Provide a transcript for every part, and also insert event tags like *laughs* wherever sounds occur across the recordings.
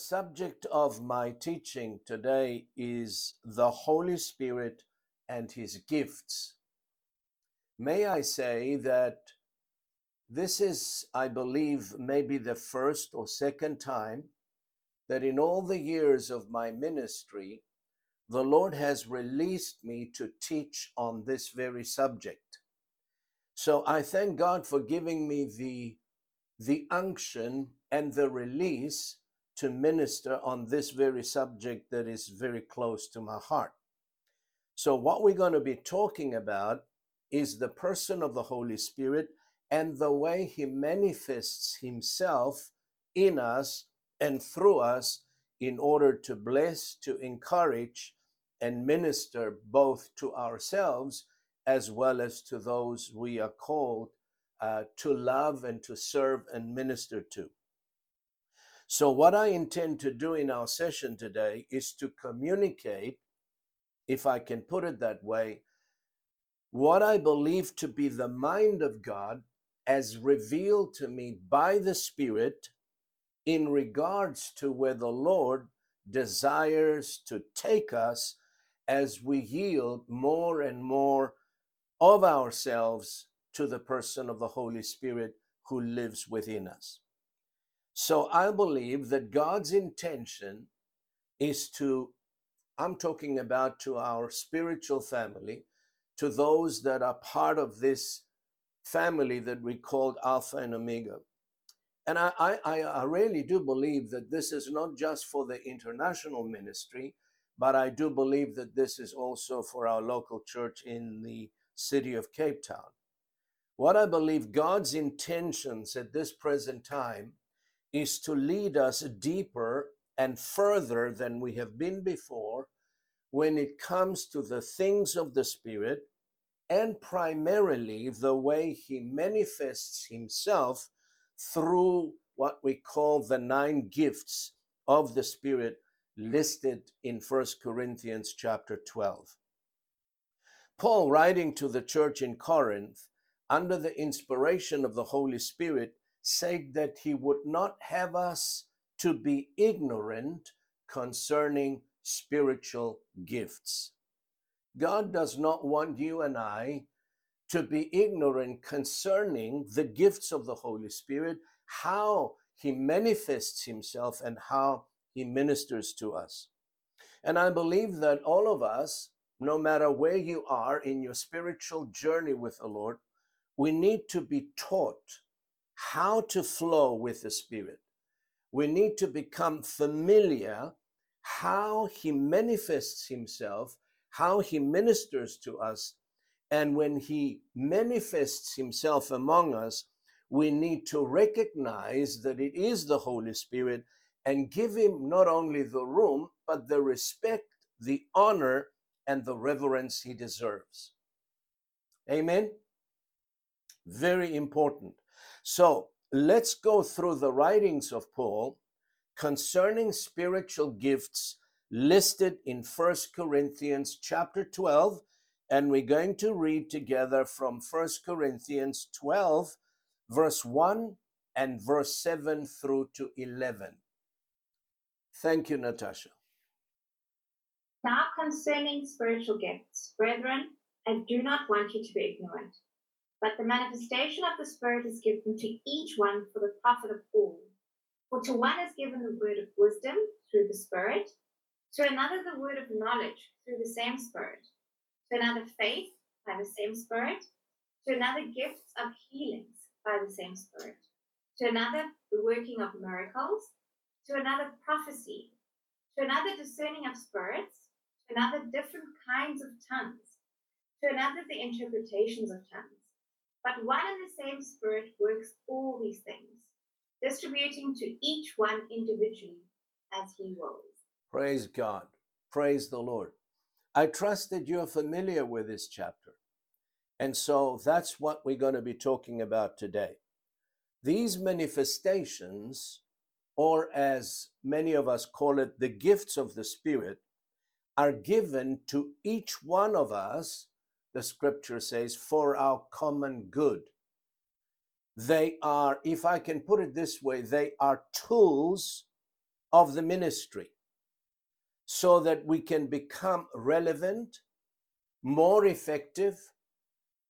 Subject of my teaching today is the Holy Spirit and His gifts. May I say that this is, I believe, maybe the first or second time that in all the years of my ministry, the Lord has released me to teach on this very subject. So I thank God for giving me the, the unction and the release to minister on this very subject that is very close to my heart. So, what we're going to be talking about is the person of the Holy Spirit and the way he manifests himself in us and through us in order to bless, to encourage, and minister both to ourselves as well as to those we are called uh, to love and to serve and minister to. So, what I intend to do in our session today is to communicate, if I can put it that way, what I believe to be the mind of God as revealed to me by the Spirit in regards to where the Lord desires to take us as we yield more and more of ourselves to the person of the Holy Spirit who lives within us. So I believe that God's intention is to, I'm talking about to our spiritual family, to those that are part of this family that we called Alpha and Omega. And I, I, I really do believe that this is not just for the international ministry, but I do believe that this is also for our local church in the city of Cape Town. What I believe God's intentions at this present time is to lead us deeper and further than we have been before when it comes to the things of the Spirit and primarily the way He manifests Himself through what we call the nine gifts of the Spirit listed in First Corinthians chapter 12. Paul, writing to the church in Corinth, under the inspiration of the Holy Spirit, said that he would not have us to be ignorant concerning spiritual gifts. God does not want you and I to be ignorant concerning the gifts of the Holy Spirit, how he manifests himself, and how he ministers to us. And I believe that all of us, no matter where you are in your spiritual journey with the Lord, we need to be taught how to flow with the Spirit. We need to become familiar how He manifests Himself, how He ministers to us. And when He manifests Himself among us, we need to recognize that it is the Holy Spirit and give Him not only the room, but the respect, the honor, and the reverence He deserves. Amen. Very important. So let's go through the writings of Paul concerning spiritual gifts listed in First Corinthians chapter 12. And we're going to read together from First Corinthians 12, verse 1 and verse 7 through to 11. Thank you, Natasha. Now, concerning spiritual gifts, brethren, I do not want you to be ignorant. But the manifestation of the Spirit is given to each one for the profit of all. For to one is given the word of wisdom through the Spirit, to another the word of knowledge through the same Spirit, to another faith by the same Spirit, to another gifts of healings by the same Spirit, to another the working of miracles, to another prophecy, to another discerning of spirits, to another different kinds of tongues, to another the interpretations of tongues. But one and the same Spirit works all these things, distributing to each one individually as he wills. Praise God. Praise the Lord. I trust that you're familiar with this chapter. And so that's what we're going to be talking about today. These manifestations, or as many of us call it, the gifts of the Spirit, are given to each one of us, the scripture says, for our common good. They are, if I can put it this way, they are tools of the ministry so that we can become relevant, more effective,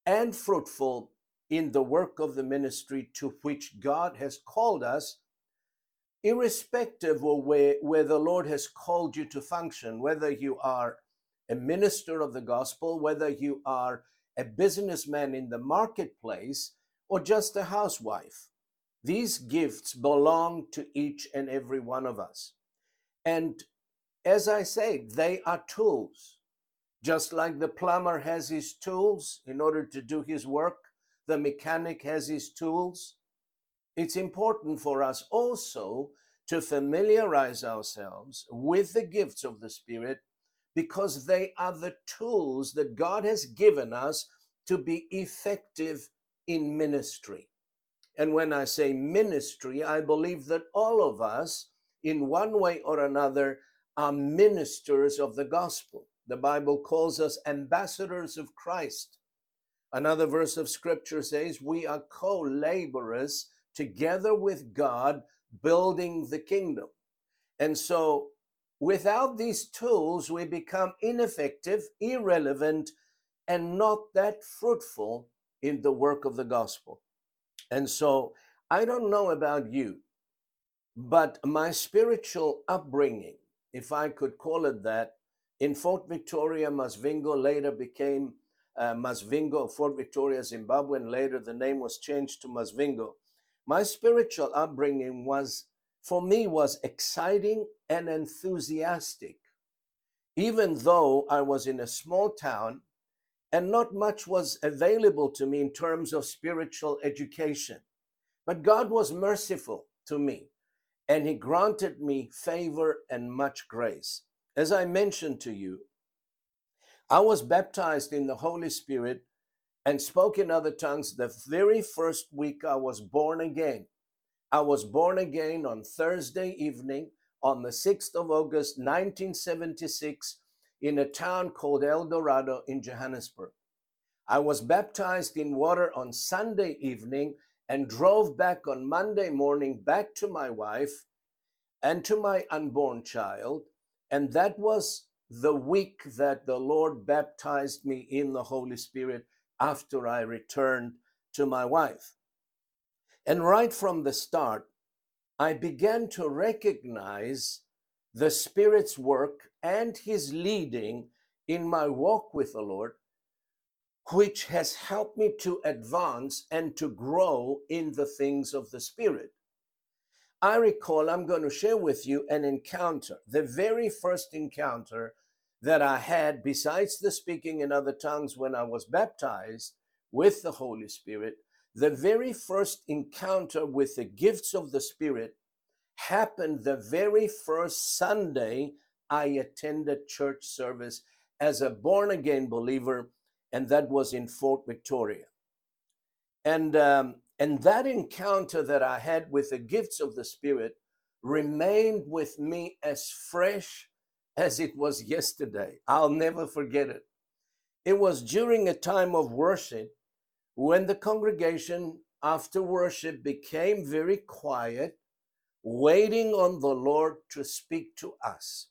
and fruitful in the work of the ministry to which God has called us, irrespective of where, where the Lord has called you to function, whether you are a minister of the gospel, whether you are a businessman in the marketplace, or just a housewife. These gifts belong to each and every one of us. And as I say, they are tools. Just like the plumber has his tools in order to do his work, the mechanic has his tools. It's important for us also to familiarize ourselves with the gifts of the Spirit because they are the tools that God has given us to be effective in ministry. And when I say ministry, I believe that all of us, in one way or another, are ministers of the gospel. The Bible calls us ambassadors of Christ. Another verse of scripture says, We are co laborers together with God, building the kingdom. And so, without these tools, we become ineffective, irrelevant, and not that fruitful in the work of the gospel. And so, I don't know about you, but my spiritual upbringing if I could call it that, in Fort Victoria, Masvingo later became uh, Masvingo, Fort Victoria, Zimbabwe, and later the name was changed to Masvingo. My spiritual upbringing was, for me, was exciting and enthusiastic. Even though I was in a small town and not much was available to me in terms of spiritual education. But God was merciful to me and he granted me favor and much grace. As I mentioned to you, I was baptized in the Holy Spirit and spoke in other tongues the very first week I was born again. I was born again on Thursday evening on the 6th of August, 1976, in a town called El Dorado in Johannesburg. I was baptized in water on Sunday evening and drove back on Monday morning back to my wife and to my unborn child. And that was the week that the Lord baptized me in the Holy Spirit after I returned to my wife. And right from the start, I began to recognize the Spirit's work and His leading in my walk with the Lord which has helped me to advance and to grow in the things of the Spirit. I recall, I'm going to share with you an encounter, the very first encounter that I had, besides the speaking in other tongues when I was baptized with the Holy Spirit, the very first encounter with the gifts of the Spirit happened the very first Sunday I attended church service as a born again believer and that was in Fort Victoria. And um, and that encounter that I had with the gifts of the Spirit remained with me as fresh as it was yesterday. I'll never forget it. It was during a time of worship when the congregation after worship became very quiet, waiting on the Lord to speak to us.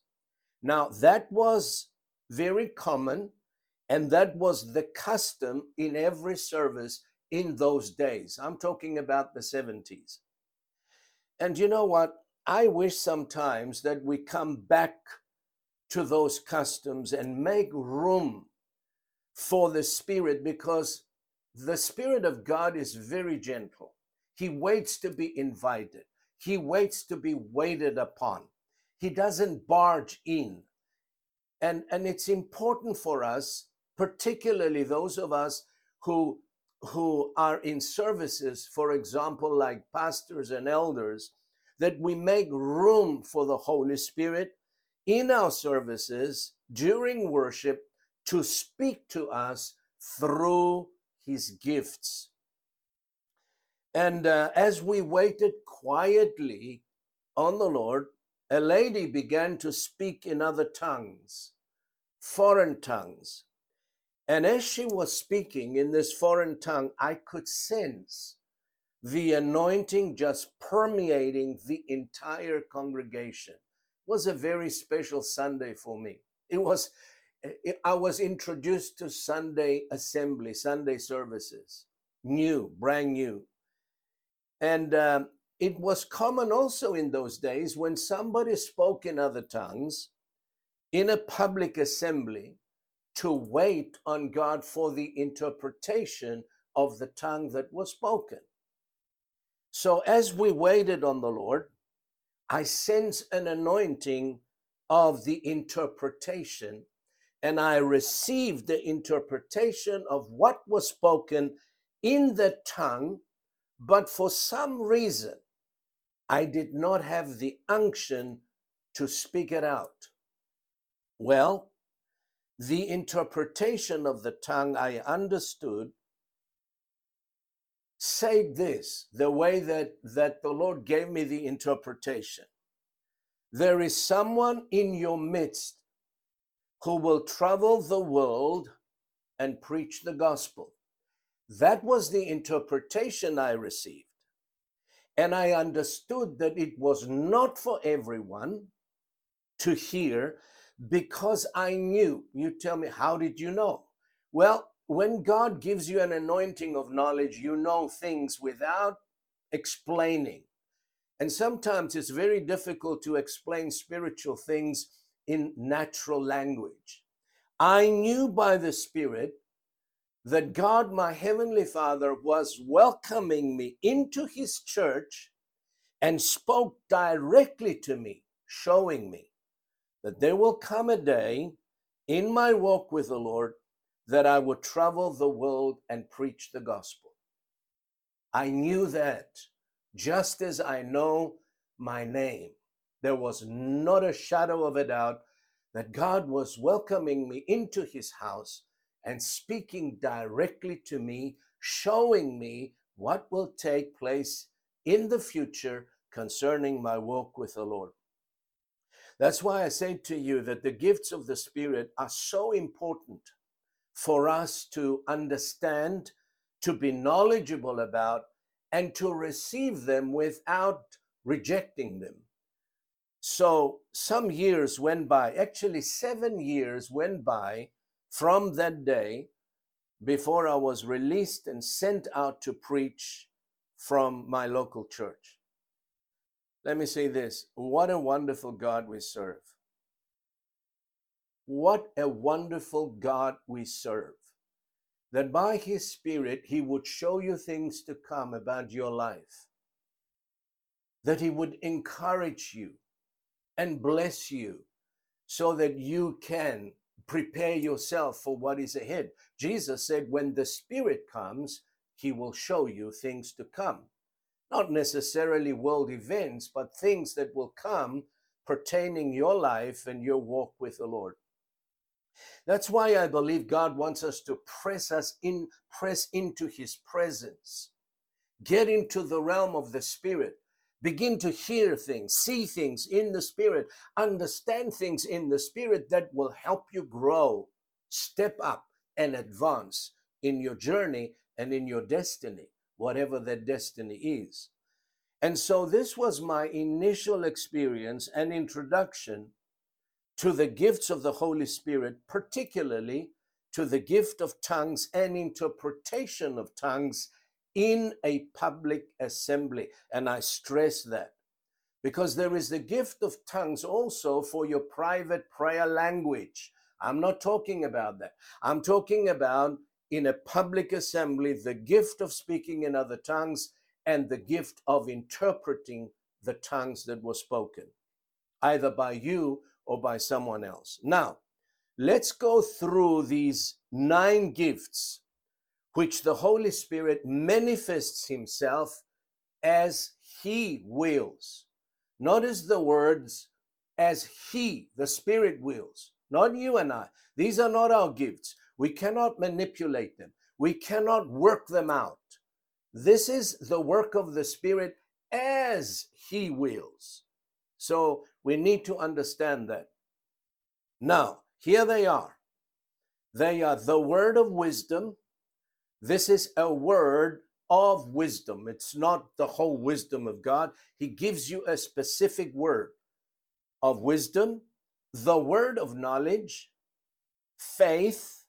Now, that was very common and that was the custom in every service in those days. I'm talking about the 70s. And you know what? I wish sometimes that we come back to those customs and make room for the Spirit because the Spirit of God is very gentle. He waits to be invited, He waits to be waited upon. He doesn't barge in. And, and it's important for us particularly those of us who who are in services for example like pastors and elders that we make room for the holy spirit in our services during worship to speak to us through his gifts. And uh, as we waited quietly on the Lord, a lady began to speak in other tongues, foreign tongues. And as she was speaking in this foreign tongue, I could sense the anointing just permeating the entire congregation. It was a very special Sunday for me. It was I was introduced to Sunday assembly, Sunday services, new, brand new. And um, it was common also in those days when somebody spoke in other tongues in a public assembly to wait on God for the interpretation of the tongue that was spoken. So as we waited on the Lord, I sense an anointing of the interpretation and I received the interpretation of what was spoken in the tongue, but for some reason, I did not have the unction to speak it out. Well, the interpretation of the tongue I understood said this the way that, that the Lord gave me the interpretation. There is someone in your midst who will travel the world and preach the gospel. That was the interpretation I received. And I understood that it was not for everyone to hear because I knew. You tell me, how did you know? Well, when God gives you an anointing of knowledge, you know things without explaining. And sometimes it's very difficult to explain spiritual things in natural language. I knew by the Spirit that God, my Heavenly Father, was welcoming me into His church and spoke directly to me, showing me that there will come a day in my walk with the Lord that I would travel the world and preach the gospel. I knew that just as I know my name. There was not a shadow of a doubt that God was welcoming me into his house and speaking directly to me, showing me what will take place in the future concerning my walk with the Lord. That's why I say to you that the gifts of the Spirit are so important for us to understand, to be knowledgeable about, and to receive them without rejecting them. So some years went by, actually, seven years went by from that day before I was released and sent out to preach from my local church. Let me say this what a wonderful God we serve. What a wonderful God we serve. That by His Spirit, He would show you things to come about your life that He would encourage you and bless you so that you can prepare yourself for what is ahead. Jesus said, When the Spirit comes, He will show you things to come. Not necessarily world events, but things that will come pertaining your life and your walk with the Lord. That's why I believe God wants us to press us in, press into His presence, get into the realm of the Spirit, begin to hear things, see things in the Spirit, understand things in the Spirit that will help you grow, step up, and advance in your journey and in your destiny, whatever that destiny is. And so, this was my initial experience and introduction to the gifts of the Holy Spirit, particularly to the gift of tongues and interpretation of tongues in a public assembly. And I stress that because there is the gift of tongues also for your private prayer language. I'm not talking about that. I'm talking about in a public assembly the gift of speaking in other tongues and the gift of interpreting the tongues that were spoken, either by you or by someone else. Now, let's go through these nine gifts which the Holy Spirit manifests himself as he wills. Notice the words as he, the Spirit wills. not you and I. These are not our gifts. We cannot manipulate them, we cannot work them out. This is the work of the Spirit as He wills. So we need to understand that. Now, here they are. They are the word of wisdom. This is a word of wisdom. It's not the whole wisdom of God. He gives you a specific word of wisdom, the word of knowledge, faith,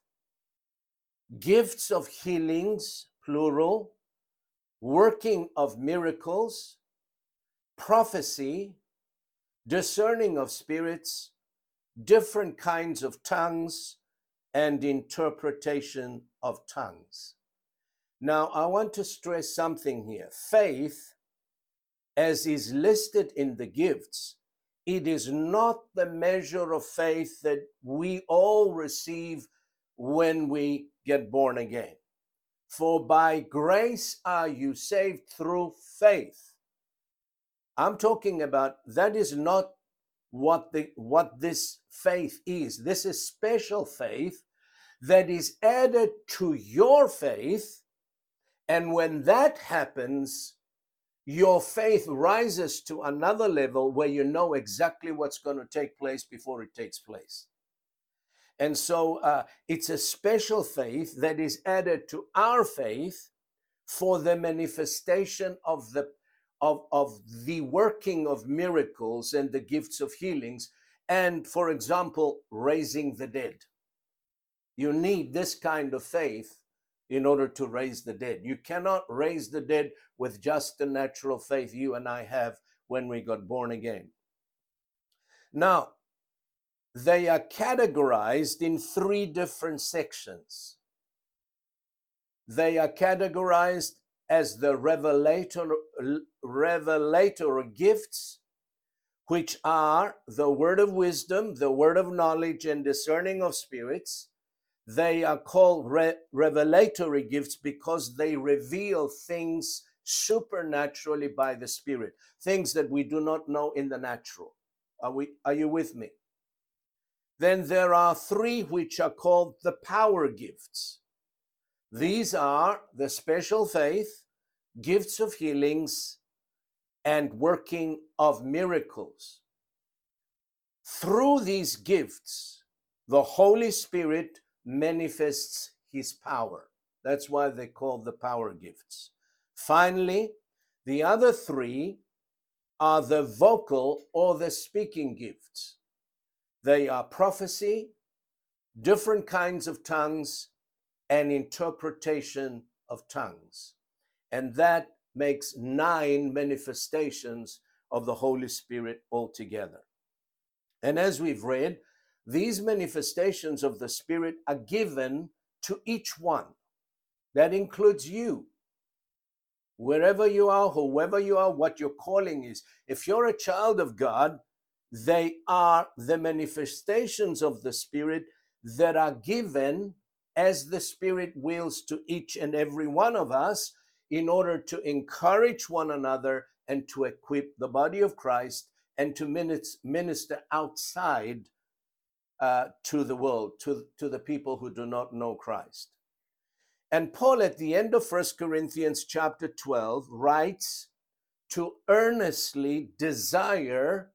gifts of healings, plural, working of miracles, prophecy, discerning of spirits, different kinds of tongues, and interpretation of tongues. Now, I want to stress something here. Faith, as is listed in the gifts, it is not the measure of faith that we all receive when we get born again. For by grace are you saved through faith. I'm talking about that is not what the what this faith is. This is special faith that is added to your faith and when that happens your faith rises to another level where you know exactly what's going to take place before it takes place. And so uh, it's a special faith that is added to our faith for the manifestation of the of, of the working of miracles and the gifts of healings, and for example, raising the dead. You need this kind of faith in order to raise the dead. You cannot raise the dead with just the natural faith you and I have when we got born again. Now, they are categorized in three different sections. They are categorized as the revelator, revelator gifts, which are the word of wisdom, the word of knowledge, and discerning of spirits. They are called re- revelatory gifts because they reveal things supernaturally by the Spirit, things that we do not know in the natural. Are, we, are you with me? Then there are three which are called the power gifts. These are the special faith, gifts of healings, and working of miracles. Through these gifts, the Holy Spirit manifests his power. That's why they call the power gifts. Finally, the other three are the vocal or the speaking gifts. They are prophecy, different kinds of tongues, and interpretation of tongues. And that makes nine manifestations of the Holy Spirit altogether. And as we've read, these manifestations of the Spirit are given to each one. That includes you. Wherever you are, whoever you are, what your calling is. If you're a child of God, they are the manifestations of the Spirit that are given as the Spirit wills to each and every one of us in order to encourage one another and to equip the body of Christ and to minister outside uh, to the world, to, to the people who do not know Christ. And Paul, at the end of First Corinthians chapter 12, writes to earnestly desire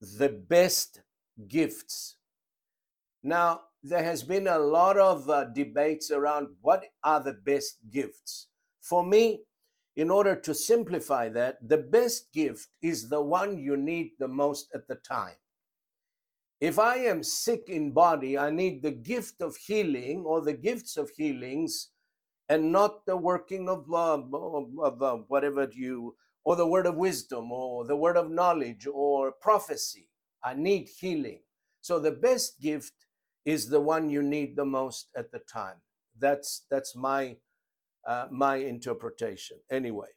the best gifts. Now, there has been a lot of uh, debates around what are the best gifts. For me, in order to simplify that, the best gift is the one you need the most at the time. If I am sick in body, I need the gift of healing or the gifts of healings and not the working of, uh, of whatever you, or the word of wisdom or the word of knowledge or prophecy. I need healing. So the best gift is the one you need the most at the time. That's that's my uh, my interpretation anyway.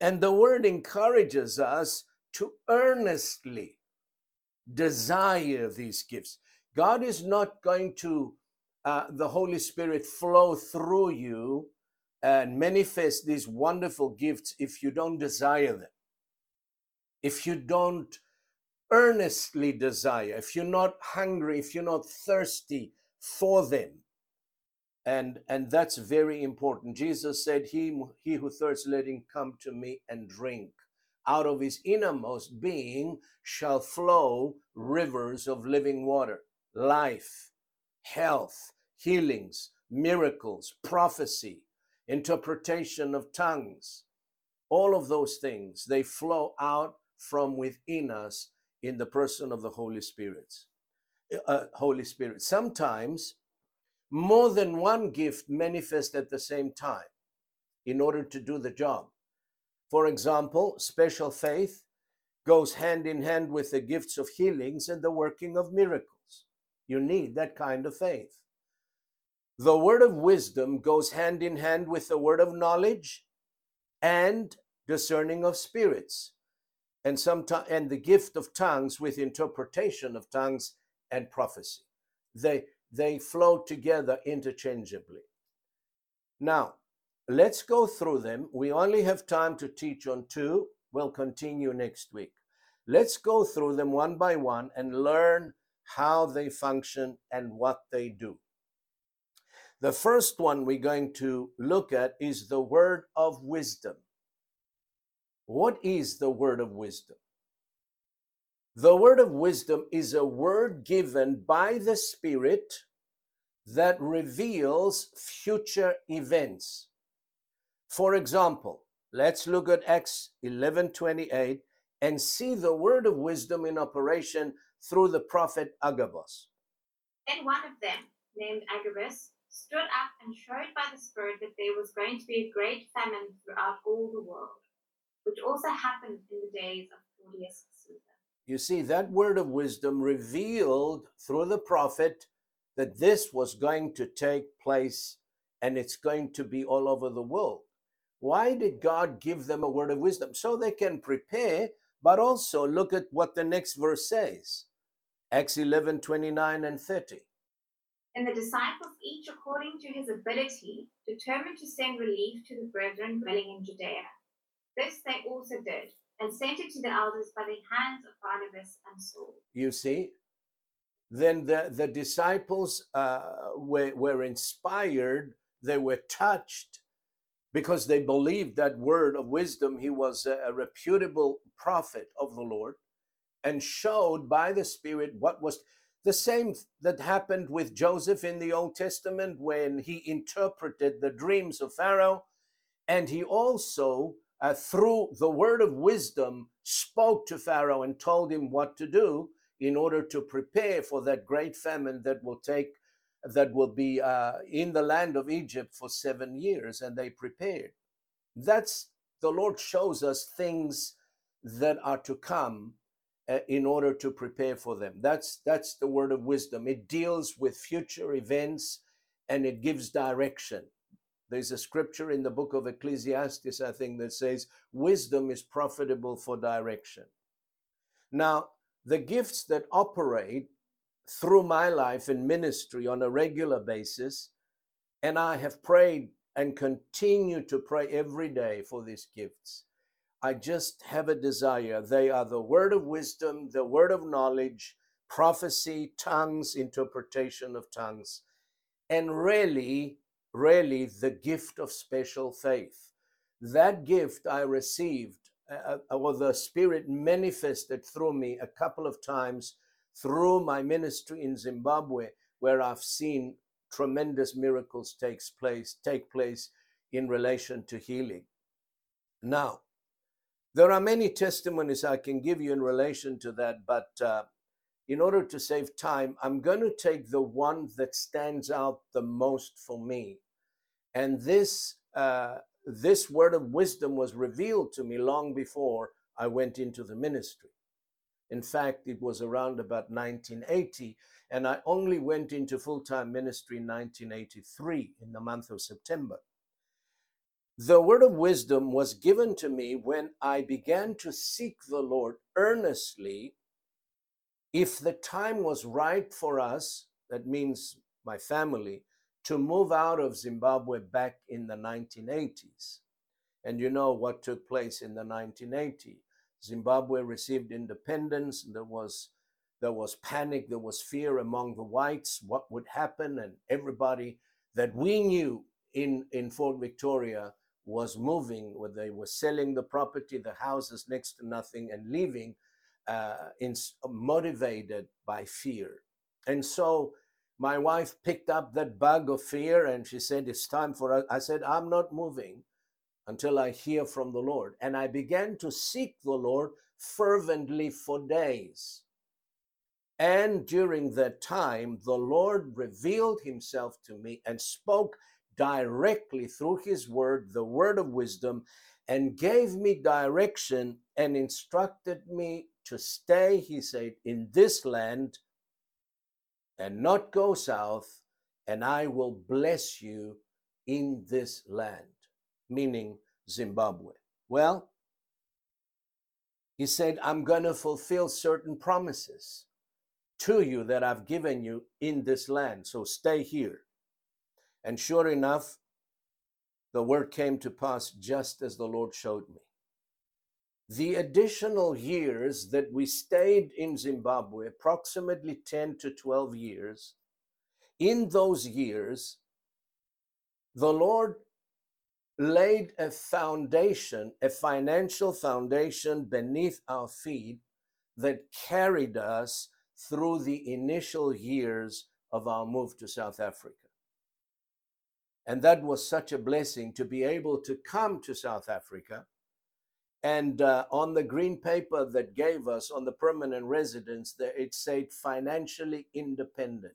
And the word encourages us to earnestly desire these gifts. God is not going to, uh, the Holy Spirit flow through you and manifest these wonderful gifts if you don't desire them. If you don't earnestly desire, if you're not hungry, if you're not thirsty for them, and and that's very important. Jesus said, "He he who thirsts, let him come to me and drink." Out of his innermost being shall flow rivers of living water, life, health, healings, miracles, prophecy, interpretation of tongues. All of those things, they flow out from within us in the person of the Holy Spirit. Uh, Holy Spirit. Sometimes more than one gift manifest at the same time in order to do the job. For example, special faith goes hand in hand with the gifts of healings and the working of miracles. You need that kind of faith. The word of wisdom goes hand in hand with the word of knowledge and discerning of spirits and sometimes and the gift of tongues with interpretation of tongues and prophecy they they flow together interchangeably now let's go through them. We only have time to teach on two. We'll continue next week. Let's go through them one by one and learn how they function and what they do. The first one we're going to look at is the word of wisdom. What is the word of wisdom? The word of wisdom is a word given by the Spirit that reveals future events. For example, let's look at Acts 11:28 and see the word of wisdom in operation through the prophet Agabus. Then one of them, named Agabus, stood up and showed by the Spirit that there was going to be a great famine throughout all the world which also happened in the days of Claudius Caesar. You see, that word of wisdom revealed through the prophet that this was going to take place and it's going to be all over the world. Why did God give them a word of wisdom? So they can prepare, but also look at what the next verse says Acts 11 29 and 30. And the disciples, each according to his ability, determined to send relief to the brethren dwelling in Judea. This they also did, and sent it to the elders by the hands of Barnabas and Saul. You see? Then the, the disciples uh, were, were inspired, they were touched because they believed that word of wisdom. He was a, a reputable prophet of the Lord and showed by the Spirit what was the same that happened with Joseph in the Old Testament when he interpreted the dreams of Pharaoh. And he also uh, through the word of wisdom, spoke to Pharaoh and told him what to do in order to prepare for that great famine that will take, that will be uh, in the land of Egypt for seven years. And they prepared. That's the Lord shows us things that are to come uh, in order to prepare for them. That's that's the word of wisdom. It deals with future events and it gives direction. There's a scripture in the book of Ecclesiastes, I think, that says, Wisdom is profitable for direction. Now, the gifts that operate through my life in ministry on a regular basis, and I have prayed and continue to pray every day for these gifts. I just have a desire. They are the word of wisdom, the word of knowledge, prophecy, tongues, interpretation of tongues, and really really the gift of special faith. That gift I received, uh, uh, or the Spirit manifested through me a couple of times through my ministry in Zimbabwe, where I've seen tremendous miracles takes place take place in relation to healing. Now, there are many testimonies I can give you in relation to that, but uh, in order to save time, I'm going to take the one that stands out the most for me. And this, uh, this word of wisdom was revealed to me long before I went into the ministry. In fact, it was around about 1980, and I only went into full time ministry in 1983 in the month of September. The word of wisdom was given to me when I began to seek the Lord earnestly if the time was right for us, that means my family, to move out of Zimbabwe back in the 1980s. And you know what took place in the 1980s. Zimbabwe received independence, there was there was panic, there was fear among the whites, what would happen, and everybody that we knew in, in Fort Victoria was moving, where they were selling the property, the houses next to nothing, and leaving, uh, in, motivated by fear. And so my wife picked up that bug of fear and she said, It's time for us. I said, I'm not moving until I hear from the Lord. And I began to seek the Lord fervently for days. And during that time, the Lord revealed himself to me and spoke directly through his word, the word of wisdom, and gave me direction and instructed me to stay, he said, in this land and not go south, and I will bless you in this land, meaning Zimbabwe. Well, he said, I'm going to fulfill certain promises to you that I've given you in this land. So stay here. And sure enough, the word came to pass just as the Lord showed me. The additional years that we stayed in Zimbabwe, approximately 10 to 12 years, in those years, the Lord laid a foundation, a financial foundation beneath our feet that carried us through the initial years of our move to South Africa. And that was such a blessing to be able to come to South Africa. And uh, on the green paper that gave us on the permanent residence, there it said financially independent.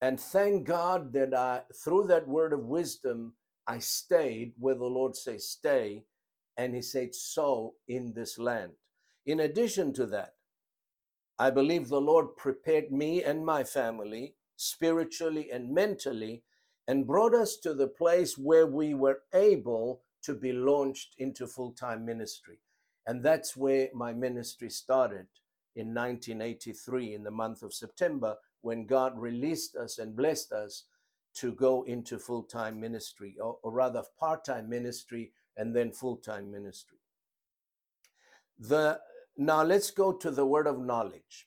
And thank God that I, through that word of wisdom, I stayed where the Lord says stay, and He said so in this land. In addition to that, I believe the Lord prepared me and my family spiritually and mentally and brought us to the place where we were able to be launched into full time ministry. And that's where my ministry started in 1983 in the month of September when God released us and blessed us to go into full time ministry, or, or rather part time ministry and then full time ministry. The now let's go to the word of knowledge.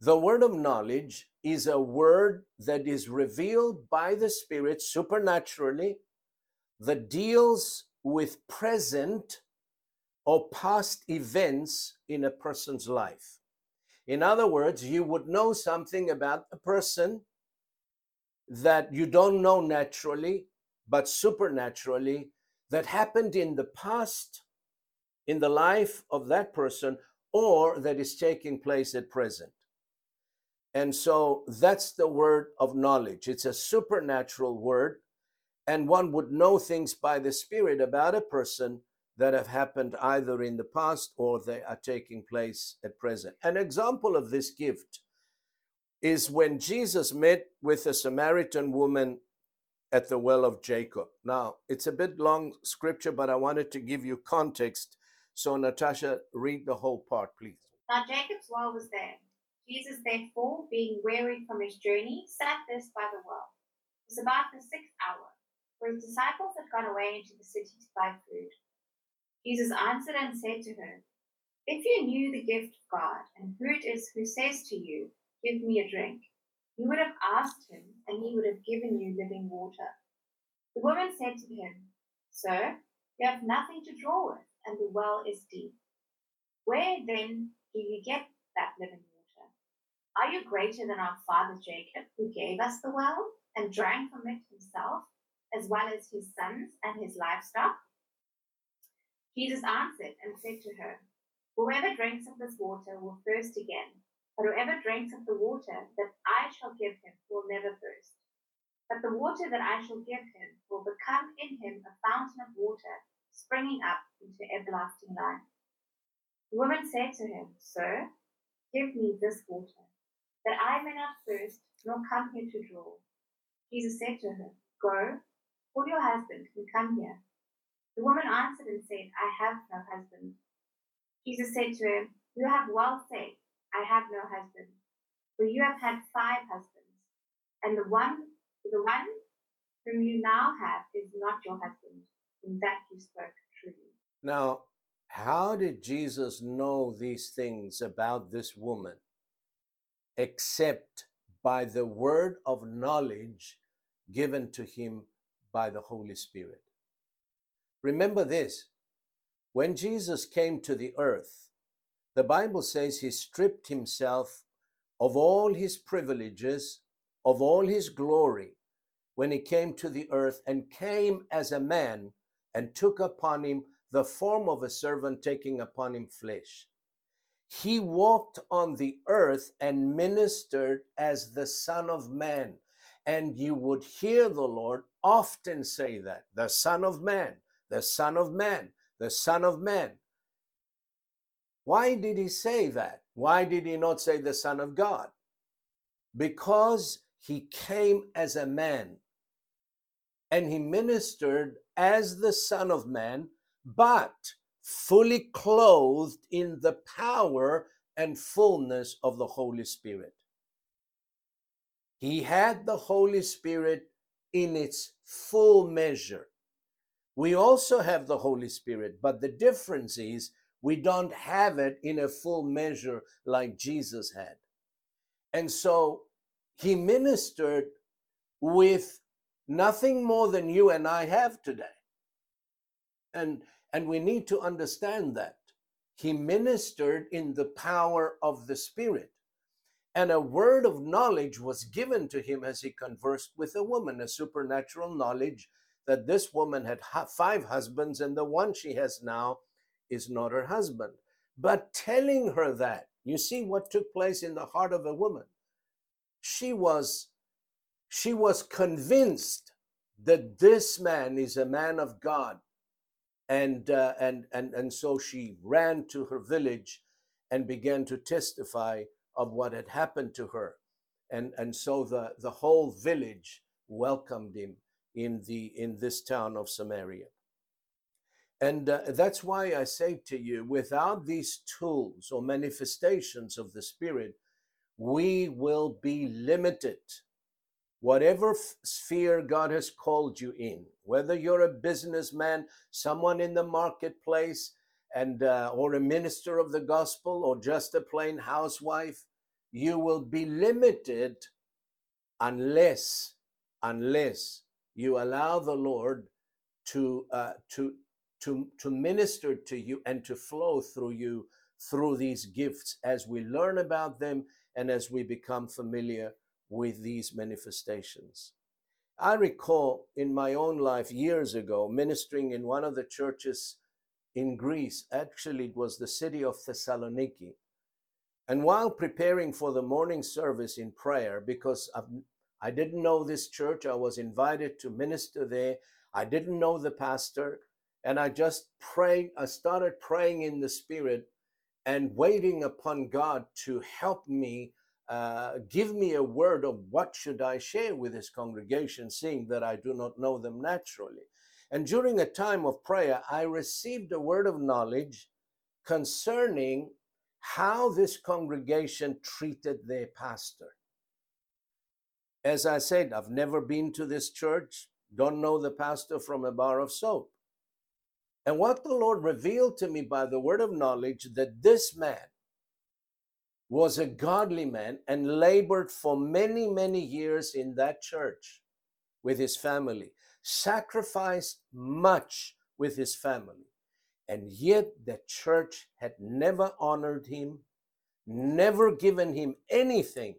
The word of knowledge is a word that is revealed by the Spirit supernaturally that deals with present or past events in a person's life. In other words, you would know something about a person that you don't know naturally, but supernaturally, that happened in the past in the life of that person or that is taking place at present. And so that's the word of knowledge. It's a supernatural word, and one would know things by the Spirit about a person that have happened either in the past or they are taking place at present. An example of this gift is when Jesus met with a Samaritan woman at the well of Jacob. Now, it's a bit long scripture, but I wanted to give you context so, Natasha, read the whole part, please. Now Jacob's well was there. Jesus, therefore, being weary from his journey, sat thus by the well. It was about the sixth hour, for his disciples had gone away into the city to buy food. Jesus answered and said to her, If you knew the gift of God, and who it is who says to you, Give me a drink, you would have asked him, and he would have given you living water. The woman said to him, Sir, you have nothing to draw with and the well is deep. Where then do you get that living water? Are you greater than our father Jacob, who gave us the well and drank from it himself, as well as his sons and his livestock? Jesus answered and said to her, Whoever drinks of this water will thirst again, but whoever drinks of the water that I shall give him will never thirst. But the water that I shall give him will become in him a fountain of water springing up into everlasting life. The woman said to him, Sir, give me this water, that I may not thirst, nor come here to draw. Jesus said to her, Go, call your husband and come here. The woman answered and said, I have no husband. Jesus said to her, You have well said, I have no husband, for you have had five husbands, and the one the one whom you now have is not your husband. In that you spoke truly. Now, How did Jesus know these things about this woman? Except by the word of knowledge given to him by the Holy Spirit? Remember this. When Jesus came to the earth, the Bible says he stripped himself of all his privileges, of all his glory, when he came to the earth and came as a man and took upon him the form of a servant, taking upon him flesh. He walked on the earth and ministered as the Son of Man. And you would hear the Lord often say that the Son of Man, the Son of Man, the Son of Man. Why did he say that? Why did he not say the Son of God? Because he came as a man and he ministered as the Son of Man, but fully clothed in the power and fullness of the Holy Spirit. He had the Holy Spirit in its full measure. We also have the Holy Spirit, but the difference is we don't have it in a full measure like Jesus had. And so he ministered with nothing more than you and I have today. And and we need to understand that he ministered in the power of the spirit and a word of knowledge was given to him as he conversed with a woman a supernatural knowledge that this woman had five husbands and the one she has now is not her husband but telling her that you see what took place in the heart of a woman she was she was convinced that this man is a man of God. And, uh, and, and, and so she ran to her village and began to testify of what had happened to her. And, and so the, the whole village welcomed him in, the, in this town of Samaria. And uh, that's why I say to you, without these tools or manifestations of the Spirit, we will be limited. Whatever f- sphere God has called you in, whether you're a businessman, someone in the marketplace, and uh, or a minister of the gospel, or just a plain housewife, you will be limited unless unless you allow the Lord to uh, to to to minister to you and to flow through you through these gifts as we learn about them and as we become familiar with these manifestations. I recall in my own life years ago ministering in one of the churches in Greece. Actually, it was the city of Thessaloniki. And while preparing for the morning service in prayer, because I've, I did not know this church, I was invited to minister there. I didn't know the pastor. And I just prayed, I started praying in the spirit and waiting upon God to help me uh, give me a word of what should I share with this congregation, seeing that I do not know them naturally. And during a time of prayer, I received a word of knowledge concerning how this congregation treated their pastor. As I said, I've never been to this church, don't know the pastor from a bar of soap. And what the Lord revealed to me by the word of knowledge that this man was a godly man and labored for many, many years in that church with his family, sacrificed much with his family. And yet the church had never honored him, never given him anything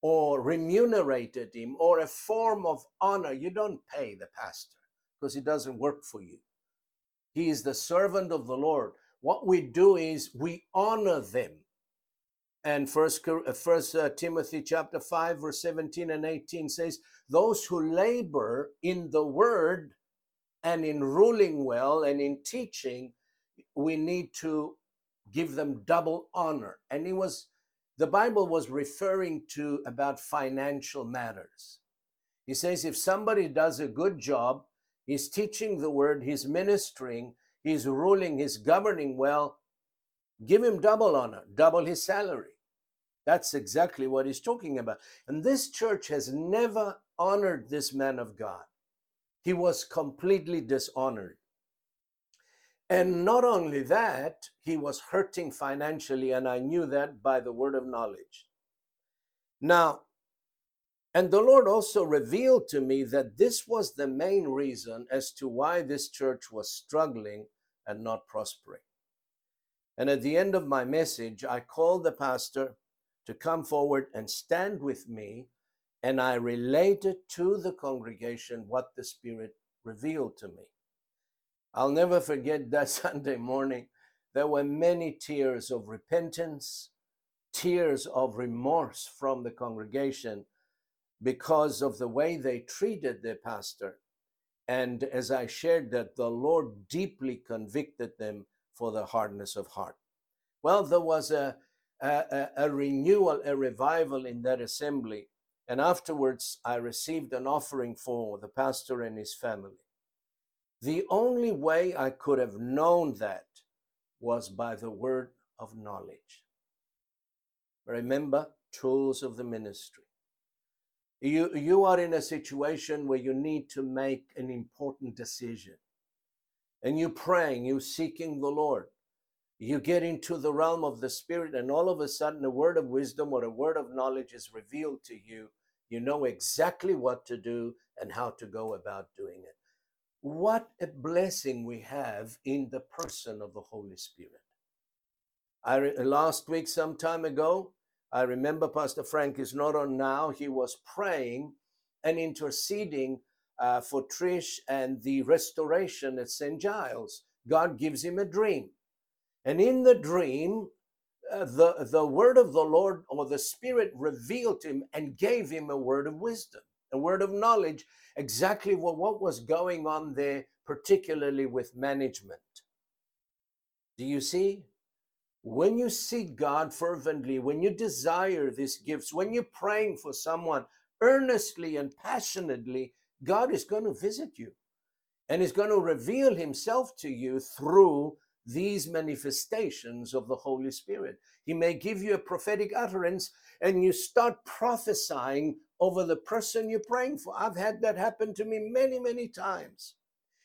or remunerated him or a form of honor. You don't pay the pastor because he doesn't work for you. He is the servant of the Lord what we do is we honor them. And first, uh, first uh, Timothy chapter 5, verse 17 and 18 says, Those who labor in the word and in ruling well and in teaching, we need to give them double honor. And he was, the Bible was referring to about financial matters. He says, if somebody does a good job, he's teaching the word, he's ministering, he's ruling, he's governing well, give him double honor, double his salary. That's exactly what he's talking about. And this church has never honored this man of God. He was completely dishonored. And not only that, he was hurting financially, and I knew that by the word of knowledge. Now, and the Lord also revealed to me that this was the main reason as to why this church was struggling and not prospering. And at the end of my message, I called the pastor to come forward and stand with me, and I related to the congregation what the Spirit revealed to me. I'll never forget that *laughs* Sunday morning. There were many tears of repentance, tears of remorse from the congregation because of the way they treated their pastor. And as I shared that, the Lord deeply convicted them for the hardness of heart. Well, there was a, a, a renewal, a revival in that assembly. And afterwards, I received an offering for the pastor and his family. The only way I could have known that was by the word of knowledge. Remember, tools of the ministry. You, you are in a situation where you need to make an important decision. And you're praying, you're seeking the Lord. You get into the realm of the Spirit, and all of a sudden, a word of wisdom or a word of knowledge is revealed to you. You know exactly what to do and how to go about doing it. What a blessing we have in the person of the Holy Spirit. I last week, some time ago, I remember Pastor Frank is not on now. He was praying and interceding uh, for Trish and the restoration at St. Giles. God gives him a dream. And in the dream, uh, the, the word of the Lord or the Spirit revealed him and gave him a word of wisdom, a word of knowledge, exactly what, what was going on there, particularly with management. Do you see? When you seek God fervently, when you desire these gifts, when you're praying for someone earnestly and passionately, God is going to visit you and is going to reveal himself to you through these manifestations of the Holy Spirit. He may give you a prophetic utterance and you start prophesying over the person you're praying for. I've had that happen to me many, many times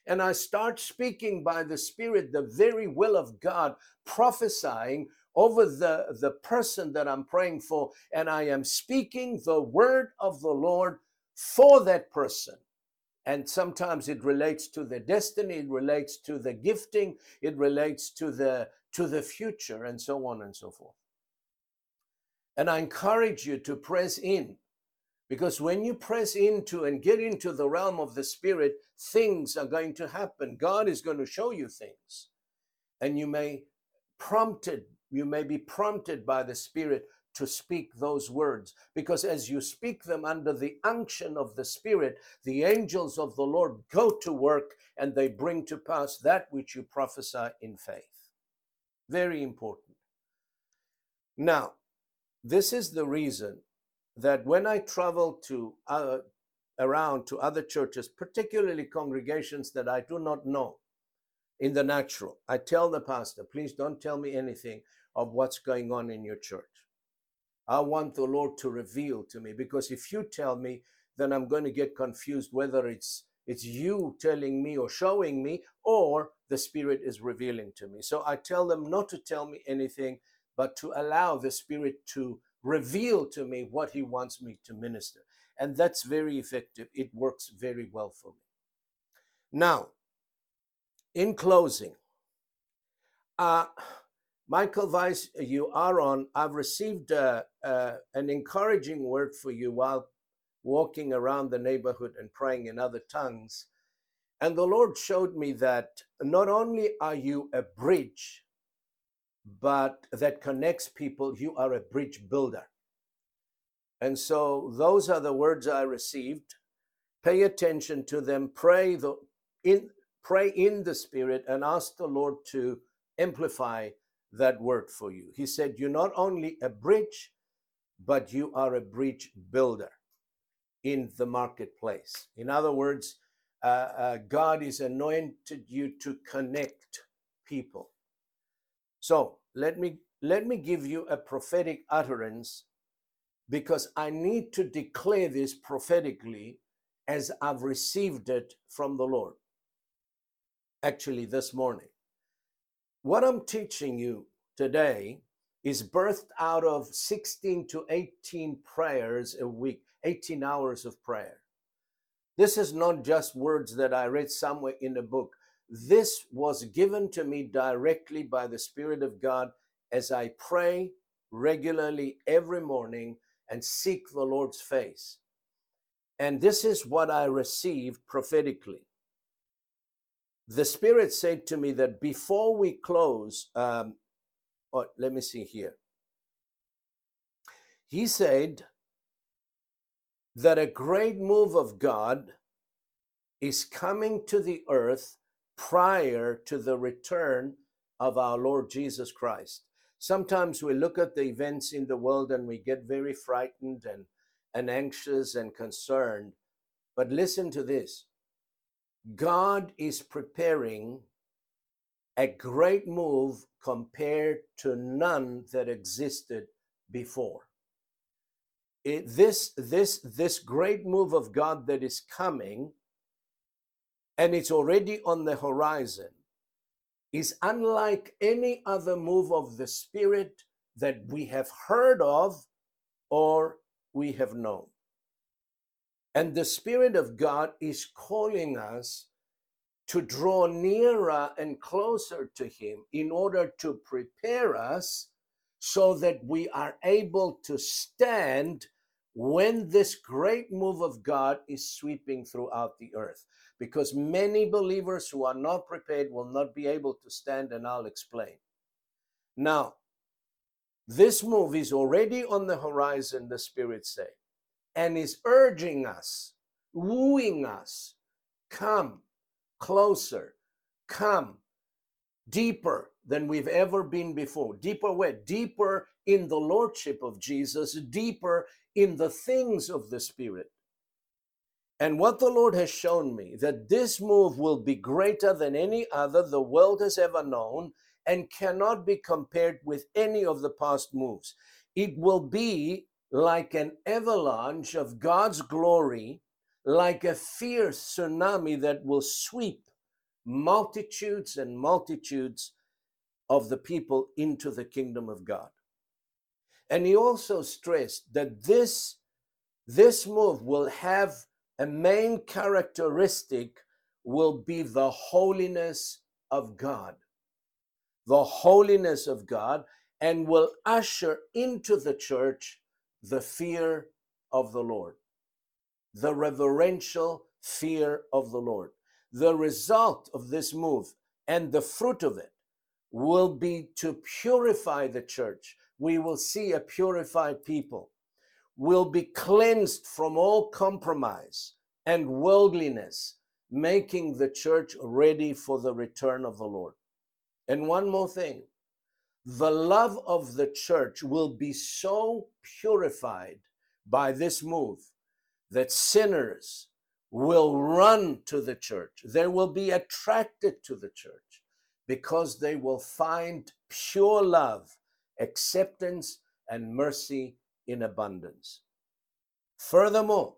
and I start speaking by the Spirit the very will of God, prophesying over the, the person that I'm praying for, and I am speaking the word of the Lord for that person. And sometimes it relates to the destiny, it relates to the gifting, it relates to the to the future, and so on and so forth. And I encourage you to press in because when you press into and get into the realm of the Spirit, things are going to happen. God is going to show you things. And you may prompted, you may be prompted by the Spirit to speak those words. Because as you speak them under the unction of the Spirit, the angels of the Lord go to work and they bring to pass that which you prophesy in faith. Very important. Now, this is the reason that when I travel to uh, around to other churches, particularly congregations that I do not know in the natural, I tell the pastor, please don't tell me anything of what's going on in your church. I want the Lord to reveal to me because if you tell me, then I'm going to get confused whether it's it's you telling me or showing me or the spirit is revealing to me. So I tell them not to tell me anything but to allow the spirit to reveal to me what he wants me to minister. And that's very effective. It works very well for me. Now, in closing, uh, Michael Weiss, you are on. I've received uh, uh, an encouraging word for you while walking around the neighborhood and praying in other tongues. And the Lord showed me that not only are you a bridge but that connects people, you are a bridge builder. And so those are the words I received. Pay attention to them, pray the in pray in the spirit and ask the Lord to amplify that word for you. He said, You're not only a bridge, but you are a bridge builder in the marketplace. In other words, uh, uh, God is anointed you to connect people. So let me let me give you a prophetic utterance because I need to declare this prophetically as I've received it from the Lord. Actually, this morning. What I'm teaching you today is birthed out of 16 to 18 prayers a week, 18 hours of prayer. This is not just words that I read somewhere in a book. This was given to me directly by the Spirit of God as I pray regularly every morning and seek the Lord's face. And this is what I received prophetically. The Spirit said to me that before we close, um, oh, let me see here. He said that a great move of God is coming to the earth prior to the return of our Lord Jesus Christ. Sometimes we look at the events in the world and we get very frightened and, and anxious and concerned. But listen to this God is preparing a great move compared to none that existed before. It, this, this, this great move of God that is coming, and it's already on the horizon, is unlike any other move of the Spirit that we have heard of or we have known. And the Spirit of God is calling us to draw nearer and closer to Him in order to prepare us so that we are able to stand when this great move of God is sweeping throughout the earth because many believers who are not prepared will not be able to stand, and I'll explain. Now, this move is already on the horizon, the Spirit say, and is urging us, wooing us, come closer, come deeper than we've ever been before. Deeper where? Deeper in the Lordship of Jesus, deeper in the things of the Spirit. And what the Lord has shown me that this move will be greater than any other the world has ever known and cannot be compared with any of the past moves. It will be like an avalanche of God's glory, like a fierce tsunami that will sweep multitudes and multitudes of the people into the kingdom of God. And he also stressed that this, this move will have a main characteristic will be the holiness of God. The holiness of God, and will usher into the church the fear of the Lord, the reverential fear of the Lord. The result of this move and the fruit of it will be to purify the church. We will see a purified people will be cleansed from all compromise and worldliness, making the church ready for the return of the Lord. And one more thing the love of the church will be so purified by this move that sinners will run to the church. They will be attracted to the church because they will find pure love, acceptance, and mercy in abundance. Furthermore,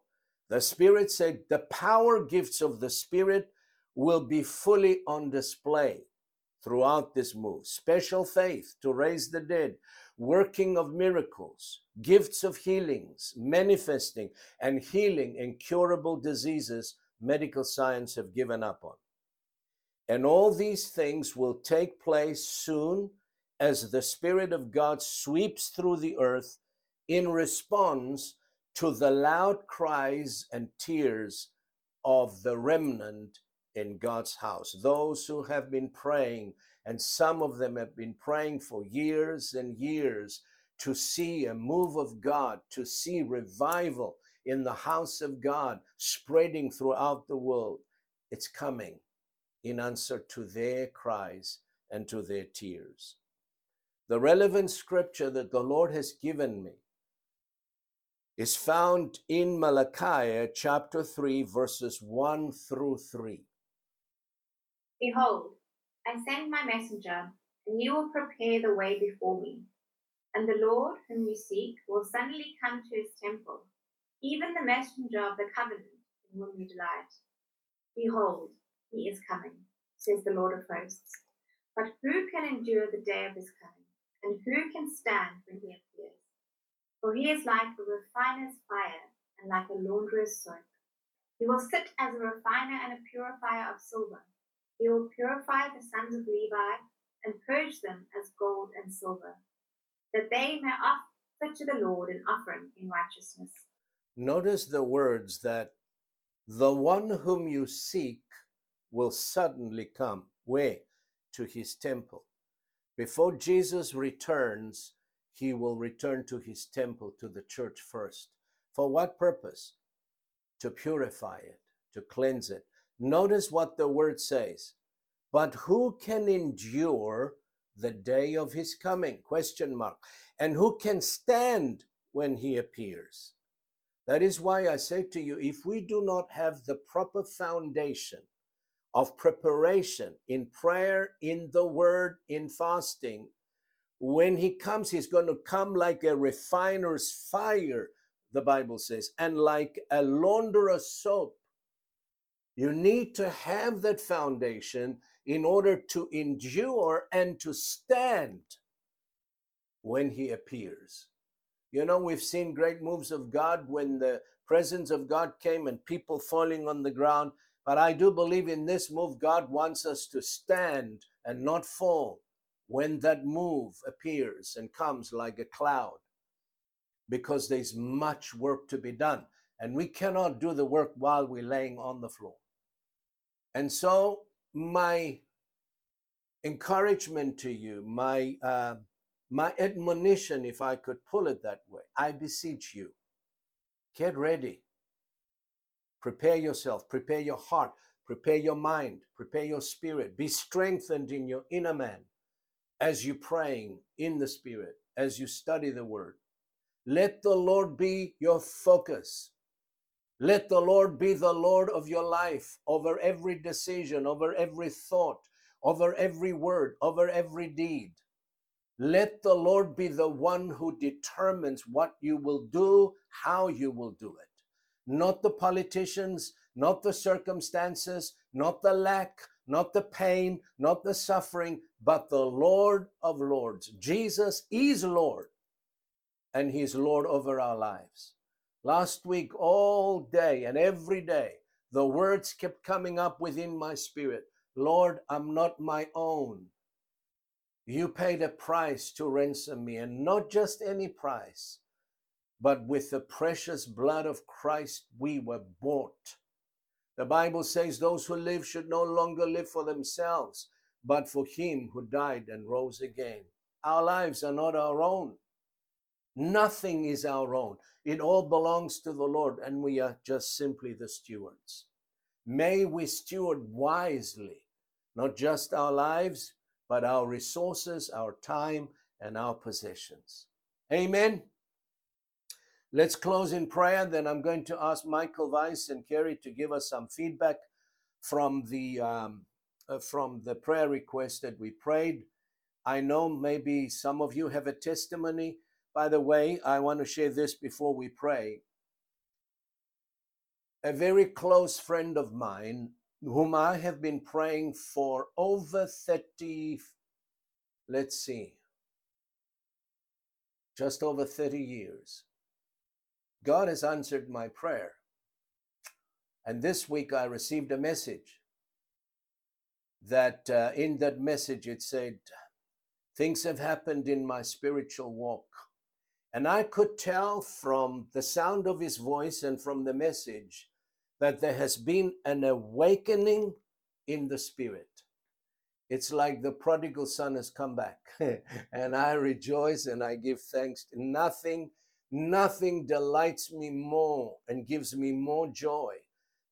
the Spirit said the power gifts of the Spirit will be fully on display throughout this move. Special faith to raise the dead, working of miracles, gifts of healings, manifesting and healing incurable diseases medical science have given up on. And all these things will take place soon as the Spirit of God sweeps through the earth in response to the loud cries and tears of the remnant in God's house. Those who have been praying, and some of them have been praying for years and years to see a move of God, to see revival in the house of God spreading throughout the world. It's coming in answer to their cries and to their tears. The relevant scripture that the Lord has given me is found in Malachi chapter 3, verses 1 through 3. Behold, I send my messenger, and he will prepare the way before me. And the Lord whom you seek will suddenly come to his temple, even the messenger of the covenant in whom you delight. Behold, he is coming, says the Lord of hosts. But who can endure the day of his coming? And who can stand when he appears? For he is like a refiner's fire and like a launderer's soap. He will sit as a refiner and a purifier of silver. He will purify the sons of Levi and purge them as gold and silver, that they may offer to the Lord an offering in righteousness. Notice the words that the one whom you seek will suddenly come. Where? To his temple. Before Jesus returns, he will return to his temple, to the church first. For what purpose? To purify it, to cleanse it. Notice what the word says. But who can endure the day of his coming? Question mark. And who can stand when he appears? That is why I say to you if we do not have the proper foundation of preparation in prayer, in the word, in fasting, when he comes, he's going to come like a refiner's fire, the Bible says, and like a launderer's soap. You need to have that foundation in order to endure and to stand when he appears. You know, we've seen great moves of God when the presence of God came and people falling on the ground. But I do believe in this move, God wants us to stand and not fall when that move appears and comes like a cloud, because there's much work to be done. And we cannot do the work while we're laying on the floor. And so, my encouragement to you, my uh, my admonition, if I could pull it that way, I beseech you, get ready. Prepare yourself, prepare your heart, prepare your mind, prepare your spirit. Be strengthened in your inner man as you're praying in the spirit, as you study the word. Let the Lord be your focus. Let the Lord be the Lord of your life over every decision, over every thought, over every word, over every deed. Let the Lord be the one who determines what you will do, how you will do it. Not the politicians, not the circumstances, not the lack, not the pain, not the suffering, but the Lord of Lords. Jesus is Lord, and He's Lord over our lives. Last week, all day and every day, the words kept coming up within my spirit Lord, I'm not my own. You paid a price to ransom me, and not just any price, but with the precious blood of Christ we were bought. The Bible says those who live should no longer live for themselves, but for him who died and rose again. Our lives are not our own. Nothing is our own. It all belongs to the Lord, and we are just simply the stewards. May we steward wisely, not just our lives, but our resources, our time, and our possessions. Amen. Let's close in prayer. Then I'm going to ask Michael Weiss and Kerry to give us some feedback from the um, uh, from the prayer request that we prayed. I know maybe some of you have a testimony. By the way, I want to share this before we pray. A very close friend of mine whom I have been praying for over 30, let's see, just over 30 years. God has answered my prayer. And this week I received a message that uh, in that message it said, Things have happened in my spiritual walk. And I could tell from the sound of his voice and from the message that there has been an awakening in the spirit. It's like the prodigal son has come back. *laughs* and I rejoice and I give thanks. Nothing, nothing delights me more and gives me more joy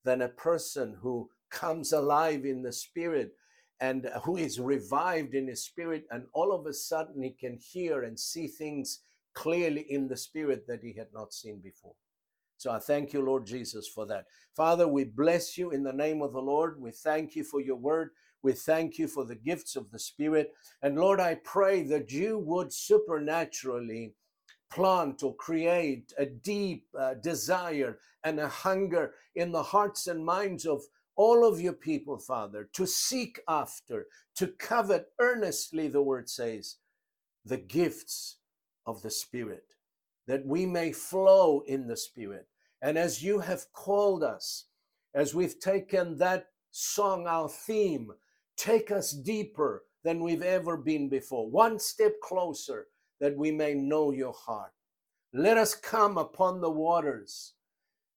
than a person who comes alive in the spirit and who is revived in his spirit. And all of a sudden he can hear and see things clearly in the spirit that he had not seen before. So I thank you, Lord Jesus, for that. Father, we bless you in the name of the Lord. We thank you for your word. We thank you for the gifts of the Spirit. And Lord, I pray that you would supernaturally plant or create a deep uh, desire and a hunger in the hearts and minds of all of your people, Father, to seek after, to covet earnestly, the word says, the gifts of the Spirit, that we may flow in the Spirit. And as you have called us, as we've taken that song, our theme, take us deeper than we've ever been before, one step closer that we may know your heart. Let us come upon the waters.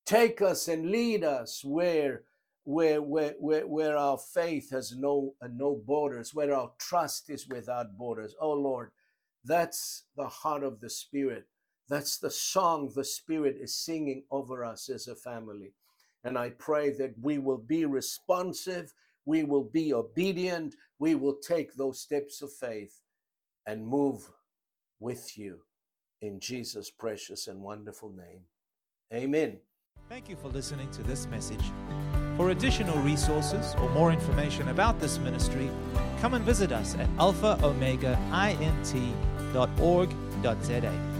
Take us and lead us where where, where, where, where our faith has no, uh, no borders, where our trust is without borders. Oh Lord, that's the heart of the Spirit. That's the song the Spirit is singing over us as a family. And I pray that we will be responsive, we will be obedient, we will take those steps of faith and move with you in Jesus' precious and wonderful name. Amen. Thank you for listening to this message. For additional resources or more information about this ministry, come and visit us at alphaomegaint.org.za.